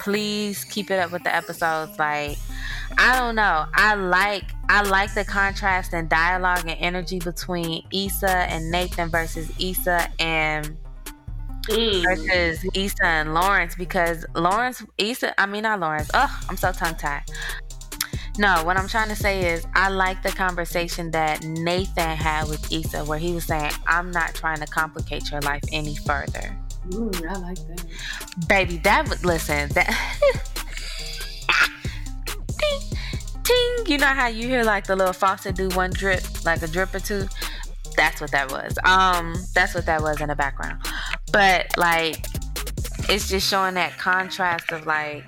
please keep it up with the episodes. Like I don't know. I like I like the contrast and dialogue and energy between Issa and Nathan versus Issa and mm. versus Issa and Lawrence because Lawrence, Issa, I mean, not Lawrence. Oh, I'm so tongue tied. No, what I'm trying to say is I like the conversation that Nathan had with Issa where he was saying, I'm not trying to complicate your life any further. Ooh, I like that. Baby, that would listen, that ting, ting. You know how you hear like the little faucet do one drip, like a drip or two? That's what that was. Um, that's what that was in the background. But like it's just showing that contrast of like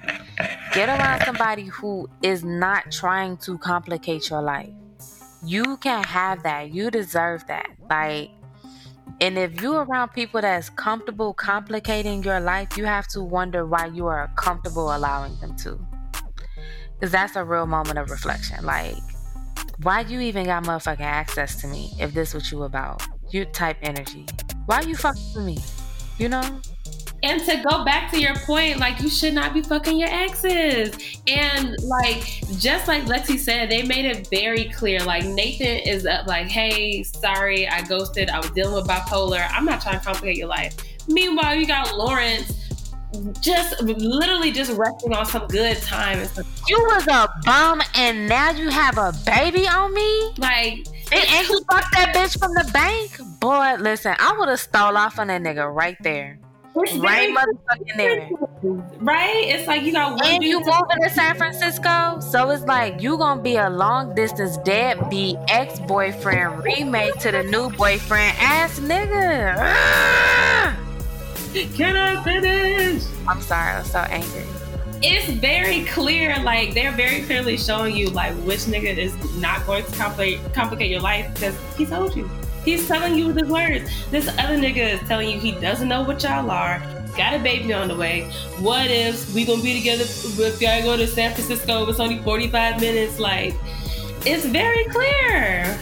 get around somebody who is not trying to complicate your life. You can have that. You deserve that. Like and if you're around people that's comfortable complicating your life, you have to wonder why you are comfortable allowing them to. Cause that's a real moment of reflection. Like, why you even got motherfucking access to me if this what you about? You type energy. Why you fucking with me? You know? And to go back to your point, like you should not be fucking your exes. And like just like Lexi said, they made it very clear. Like Nathan is up like, hey, sorry, I ghosted. I was dealing with bipolar. I'm not trying to complicate your life. Meanwhile, you got Lawrence just literally just resting on some good time. You was a bum and now you have a baby on me? Like and, and he fucked that bitch from the bank? Boy, listen, I would have stole off on that nigga right there. It's right motherfucking there. Right? It's like you know, And you moving to San Francisco, so it's like you gonna be a long distance deadbeat ex boyfriend remake to the new boyfriend ass nigga. Can I finish? I'm sorry, I'm so angry it's very clear, like they're very clearly showing you like which nigga is not going to complicate complicate your life because he told you. He's telling you the words. This other nigga is telling you he doesn't know what y'all are. Got a baby on the way. What if we gonna be together if y'all go to San Francisco? It's only 45 minutes. Like, it's very clear.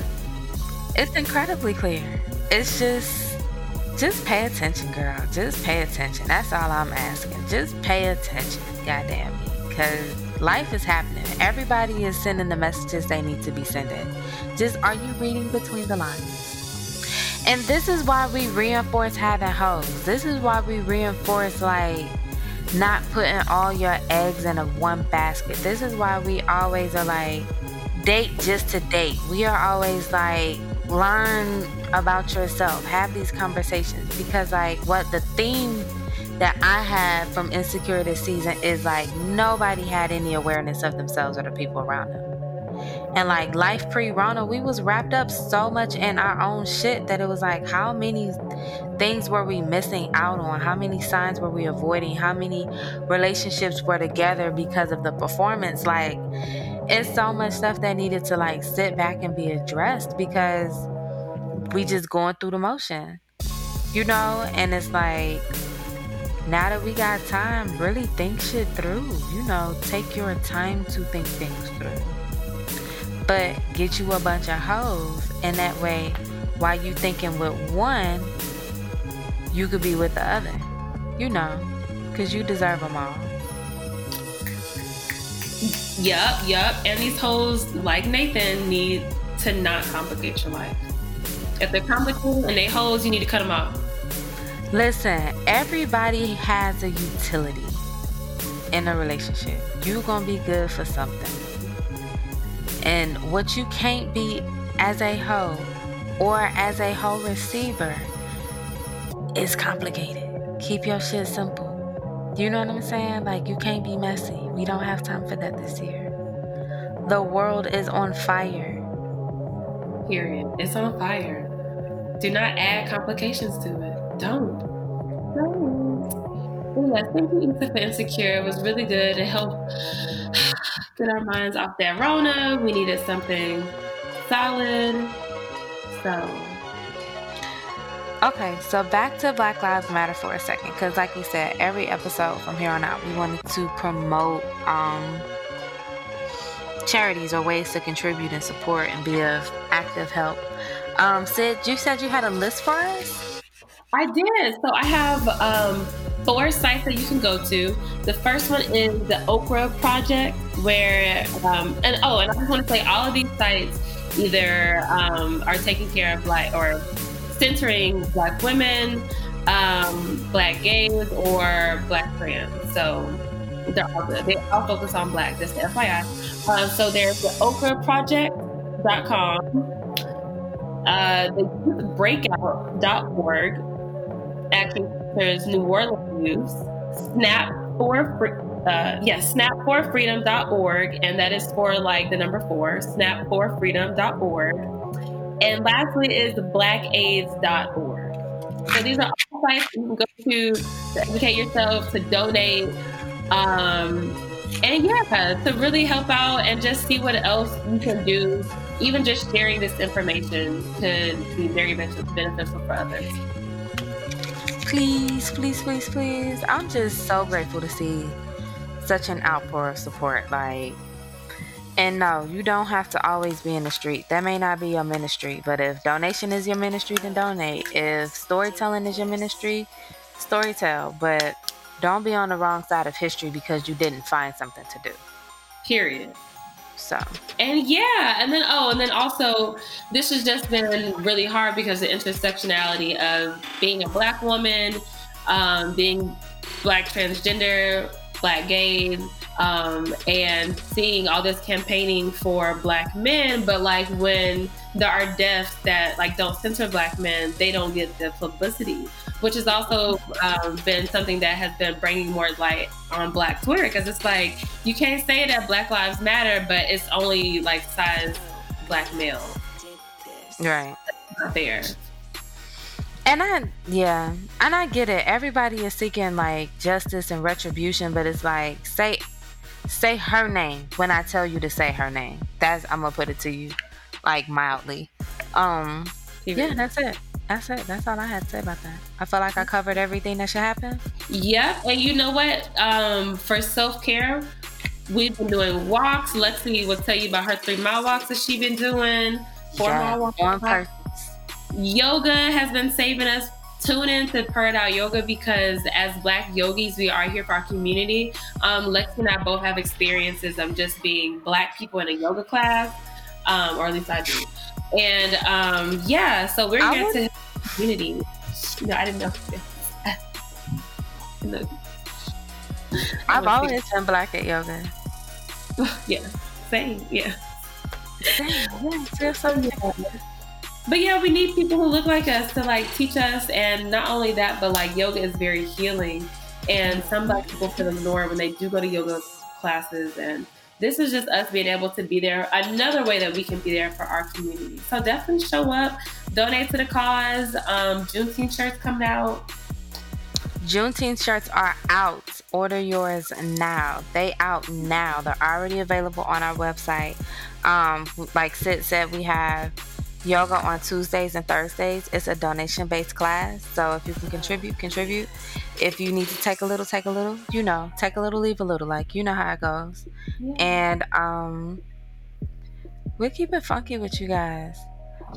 It's incredibly clear. It's just just pay attention, girl. Just pay attention. That's all I'm asking. Just pay attention goddamn me. Because life is happening. Everybody is sending the messages they need to be sending. Just are you reading between the lines? And this is why we reinforce having hoes. This is why we reinforce like not putting all your eggs in a one basket. This is why we always are like date just to date. We are always like learn about yourself, have these conversations because like what the theme that I had from Insecure this season is like nobody had any awareness of themselves or the people around them. And like life pre Rona, we was wrapped up so much in our own shit that it was like, how many things were we missing out on? How many signs were we avoiding? How many relationships were together because of the performance? Like, it's so much stuff that needed to like sit back and be addressed because we just going through the motion, you know? And it's like, now that we got time, really think shit through. You know, take your time to think things through. But get you a bunch of hoes, and that way, while you thinking with one, you could be with the other. You know, because you deserve them all. Yup, yup. And these hoes, like Nathan, need to not complicate your life. If they're complicated and they hoes, you need to cut them off. Listen, everybody has a utility in a relationship. You're gonna be good for something. And what you can't be as a hoe or as a hoe receiver is complicated. Keep your shit simple. You know what I'm saying? Like, you can't be messy. We don't have time for that this year. The world is on fire. Period. It's on fire. Do not add complications to it. Don't. Don't. Yes, thank you, Issa, for Insecure. It was really good. It helped get our minds off that Rona. We needed something solid. So. Okay, so back to Black Lives Matter for a second, because like you said, every episode from here on out, we wanted to promote um, charities or ways to contribute and support and be of active help. Um, Sid, you said you had a list for us? I did. So I have um, four sites that you can go to. The first one is the Okra Project, where, um, and oh, and I just want to say all of these sites either um, are taking care of like, or centering Black women, um, Black gays, or Black trans. So they're all good. They all focus on Black, just FYI. Um, so there's the okraproject.com, uh, the breakout.org, actually there's New Orleans Youth, Snap for. Uh, yes, snap4freedom.org, and that is for like the number four, snap4freedom.org. And lastly is blackaids.org. So these are all sites you can go to to educate yourself, to donate, um, and yeah, to really help out and just see what else you can do. Even just sharing this information could be very beneficial for others. Please, please, please, please. I'm just so grateful to see such an outpour of support. Like, and no, you don't have to always be in the street. That may not be your ministry, but if donation is your ministry, then donate. If storytelling is your ministry, storytell. But don't be on the wrong side of history because you didn't find something to do. Period. So. And yeah, and then oh, and then also, this has just been really hard because the intersectionality of being a black woman, um, being black transgender, black gay, um, and seeing all this campaigning for black men, but like when there are deaths that like don't center black men, they don't get the publicity, which has also um, been something that has been bringing more light on Black Twitter because it's like you can't say that Black Lives Matter, but it's only like size black male. Right. That's not fair. And I, yeah, and I get it. Everybody is seeking like justice and retribution, but it's like say say her name when I tell you to say her name. That's I'm gonna put it to you, like mildly. Um, yeah, that's it. That's it. That's all I had to say about that. I feel like I covered everything that should happen. Yep. And you know what? Um, for self care, we've been doing walks. Lexi will tell you about her three mile walks that she's been doing. Four yeah, mile walks. Yoga has been saving us tune in to Purred Out Yoga because as Black yogis, we are here for our community. Um, Lex and I both have experiences of just being Black people in a yoga class, um, or at least I do. And um, yeah, so we're here was... to help community. No, I didn't know. no. I've always been Black at yoga. yeah, same. Yeah. Same. Yeah, so yeah but yeah, we need people who look like us to like teach us, and not only that, but like yoga is very healing, And some black people feel ignored when they do go to yoga classes. And this is just us being able to be there. Another way that we can be there for our community. So definitely show up, donate to the cause. Um, Juneteenth shirts coming out. Juneteenth shirts are out. Order yours now. They out now. They're already available on our website. Um, like Sid said, we have yoga on Tuesdays and Thursdays. It's a donation based class. So if you can contribute, contribute. If you need to take a little, take a little. You know, take a little, leave a little. Like you know how it goes. Yeah. And um, we'll keep it funky with you guys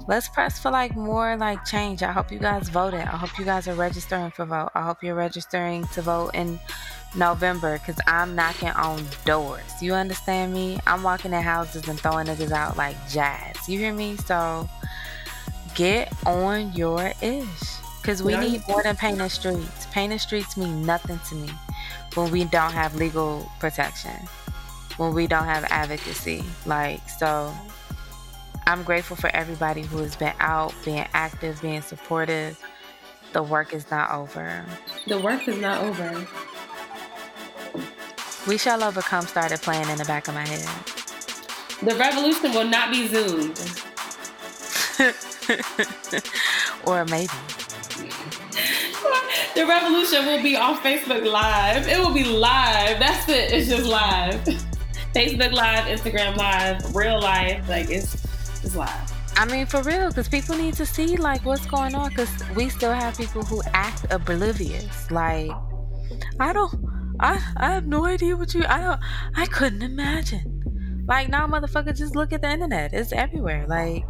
let's press for like more like change. I hope you guys voted. I hope you guys are registering for vote. I hope you're registering to vote in November because I'm knocking on doors. You understand me? I'm walking in houses and throwing niggas out like jazz. You hear me? So get on your ish because we need more than painted streets. Painted streets mean nothing to me when we don't have legal protection, when we don't have advocacy. Like, so I'm grateful for everybody who has been out, being active, being supportive. The work is not over. The work is not over. We Shall Overcome started playing in the back of my head. The revolution will not be zoomed. or maybe. the revolution will be on Facebook Live. It will be live. That's it. It's just live. Facebook Live, Instagram Live, real life. Like it's is live. I mean, for real, because people need to see like what's going on. Because we still have people who act oblivious. Like, I don't, I, I have no idea what you. I don't. I couldn't imagine. Like now, motherfucker, just look at the internet. It's everywhere. Like,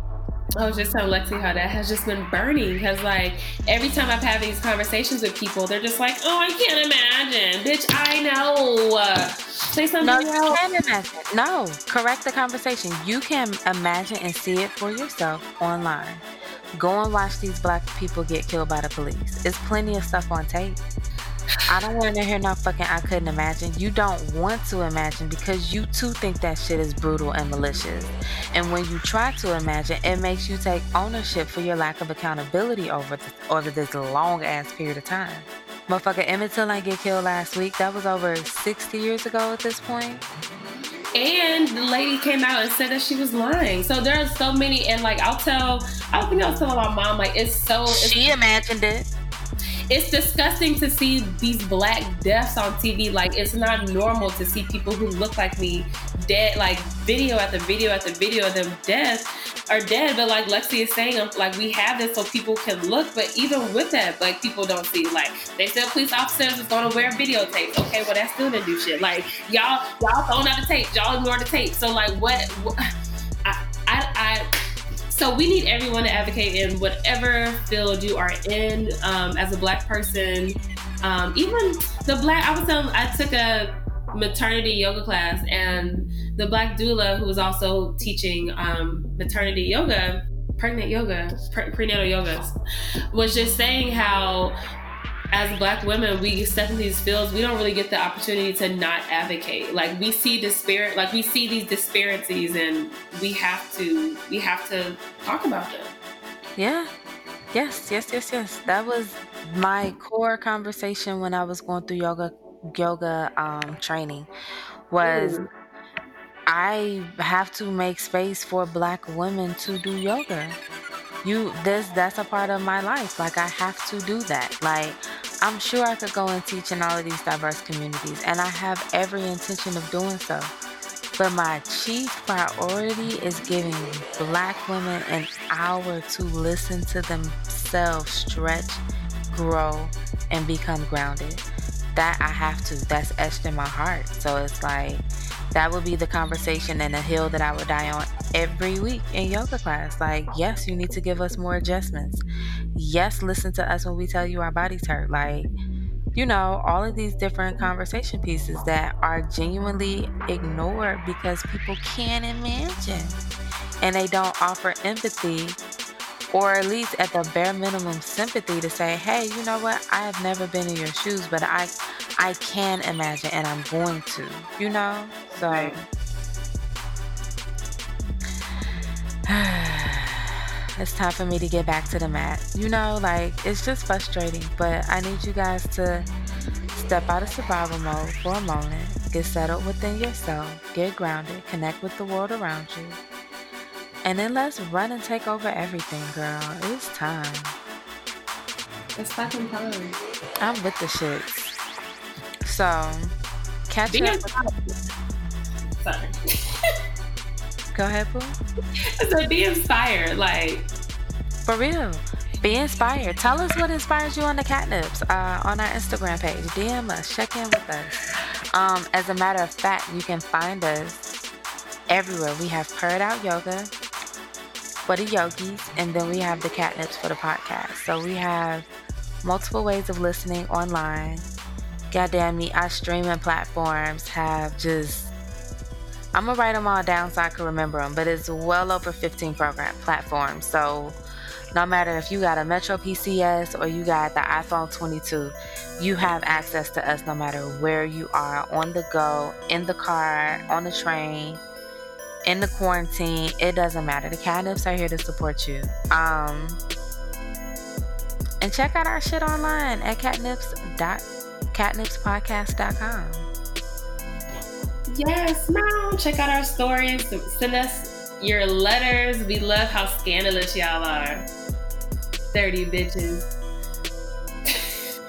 I was just telling Lexi how that has just been burning because, like, every time I've had these conversations with people, they're just like, "Oh, I can't imagine, bitch. I know." Say something no, else. You can imagine. No, correct the conversation. You can imagine and see it for yourself online. Go and watch these black people get killed by the police. There's plenty of stuff on tape. I don't want to hear no fucking I couldn't imagine. You don't want to imagine because you too think that shit is brutal and malicious. And when you try to imagine, it makes you take ownership for your lack of accountability over th- over this long ass period of time. Motherfucker Emmett Till ain't get killed last week. That was over 60 years ago at this point. And the lady came out and said that she was lying. So there are so many, and like I'll tell, I think I was telling my mom, like it's so. It's, she imagined it it's disgusting to see these black deaths on TV. Like it's not normal to see people who look like me dead, like video after video after video of them dead are dead. But like Lexi is saying, um, like we have this so people can look. But even with that, like people don't see. Like they said, police officers is to wear videotapes. Okay, well that's still to do shit. Like y'all, y'all throwing out the tape. Y'all ignore the tape. So like what? what so we need everyone to advocate in whatever field you are in um, as a black person. Um, even the black, I was telling, I took a maternity yoga class, and the black doula who was also teaching um, maternity yoga, pregnant yoga, pre- prenatal yoga, was just saying how as black women, we step in these fields, we don't really get the opportunity to not advocate. Like we see disparate, like we see these disparities, and we have to, we have to talk about them. Yeah. Yes, yes, yes, yes. That was my core conversation when I was going through yoga, yoga um, training. Was Ooh. I have to make space for Black women to do yoga you this that's a part of my life. Like i have to do that. Like i'm sure i could go and teach in all of these diverse communities and i have every intention of doing so. But my chief priority is giving black women an hour to listen to themselves stretch grow and become grounded. That i have to that's etched in my heart. So it's like that would be the conversation and the hill that I would die on every week in yoga class. Like, yes, you need to give us more adjustments. Yes, listen to us when we tell you our bodies hurt. Like, you know, all of these different conversation pieces that are genuinely ignored because people can't imagine and they don't offer empathy or at least at the bare minimum sympathy to say, hey, you know what? I have never been in your shoes, but I I can imagine and I'm going to, you know? So right. it's time for me to get back to the mat. You know, like it's just frustrating, but I need you guys to Step out of survival mode for a moment, get settled within yourself, get grounded, connect with the world around you. And then let's run and take over everything, girl. It's time. It's fucking time. I'm with the shits. So, catch Be up. Sorry. Go ahead, Boo. I said be inspired. Like, For real. Be inspired. Tell us what inspires you on the catnips uh, on our Instagram page. DM us. Check in with us. Um, as a matter of fact, you can find us everywhere. We have Purred Out Yoga for the yogis, and then we have the catnips for the podcast. So we have multiple ways of listening online. Goddamn me, our streaming platforms have just. I'm gonna write them all down so I can remember them, but it's well over 15 program platforms. So no matter if you got a Metro PCS or you got the iPhone 22, you have access to us no matter where you are on the go, in the car, on the train, in the quarantine. It doesn't matter. The catnips are here to support you. Um, and check out our shit online at catnips dot catnipspodcast.com. yes, now check out our stories. Send us your letters. We love how scandalous y'all are. 30 bitches.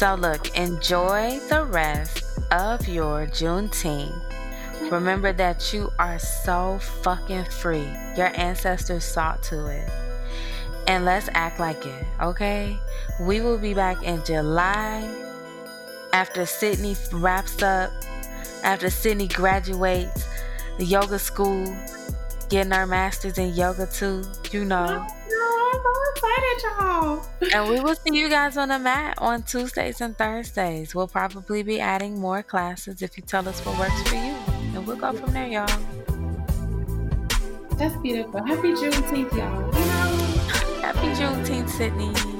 So look, enjoy the rest of your Juneteenth. Remember that you are so fucking free. Your ancestors sought to it. And let's act like it, okay? We will be back in July after Sydney wraps up, after Sydney graduates the yoga school, getting our masters in yoga too, you know. I'm so excited, y'all. And we will see you guys on the mat on Tuesdays and Thursdays. We'll probably be adding more classes if you tell us what works for you. And we'll go from there, y'all. That's beautiful. Happy Juneteenth, y'all. Happy Juneteenth, Sydney.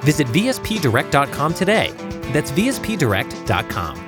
Visit VSPDirect.com today. That's VSPDirect.com.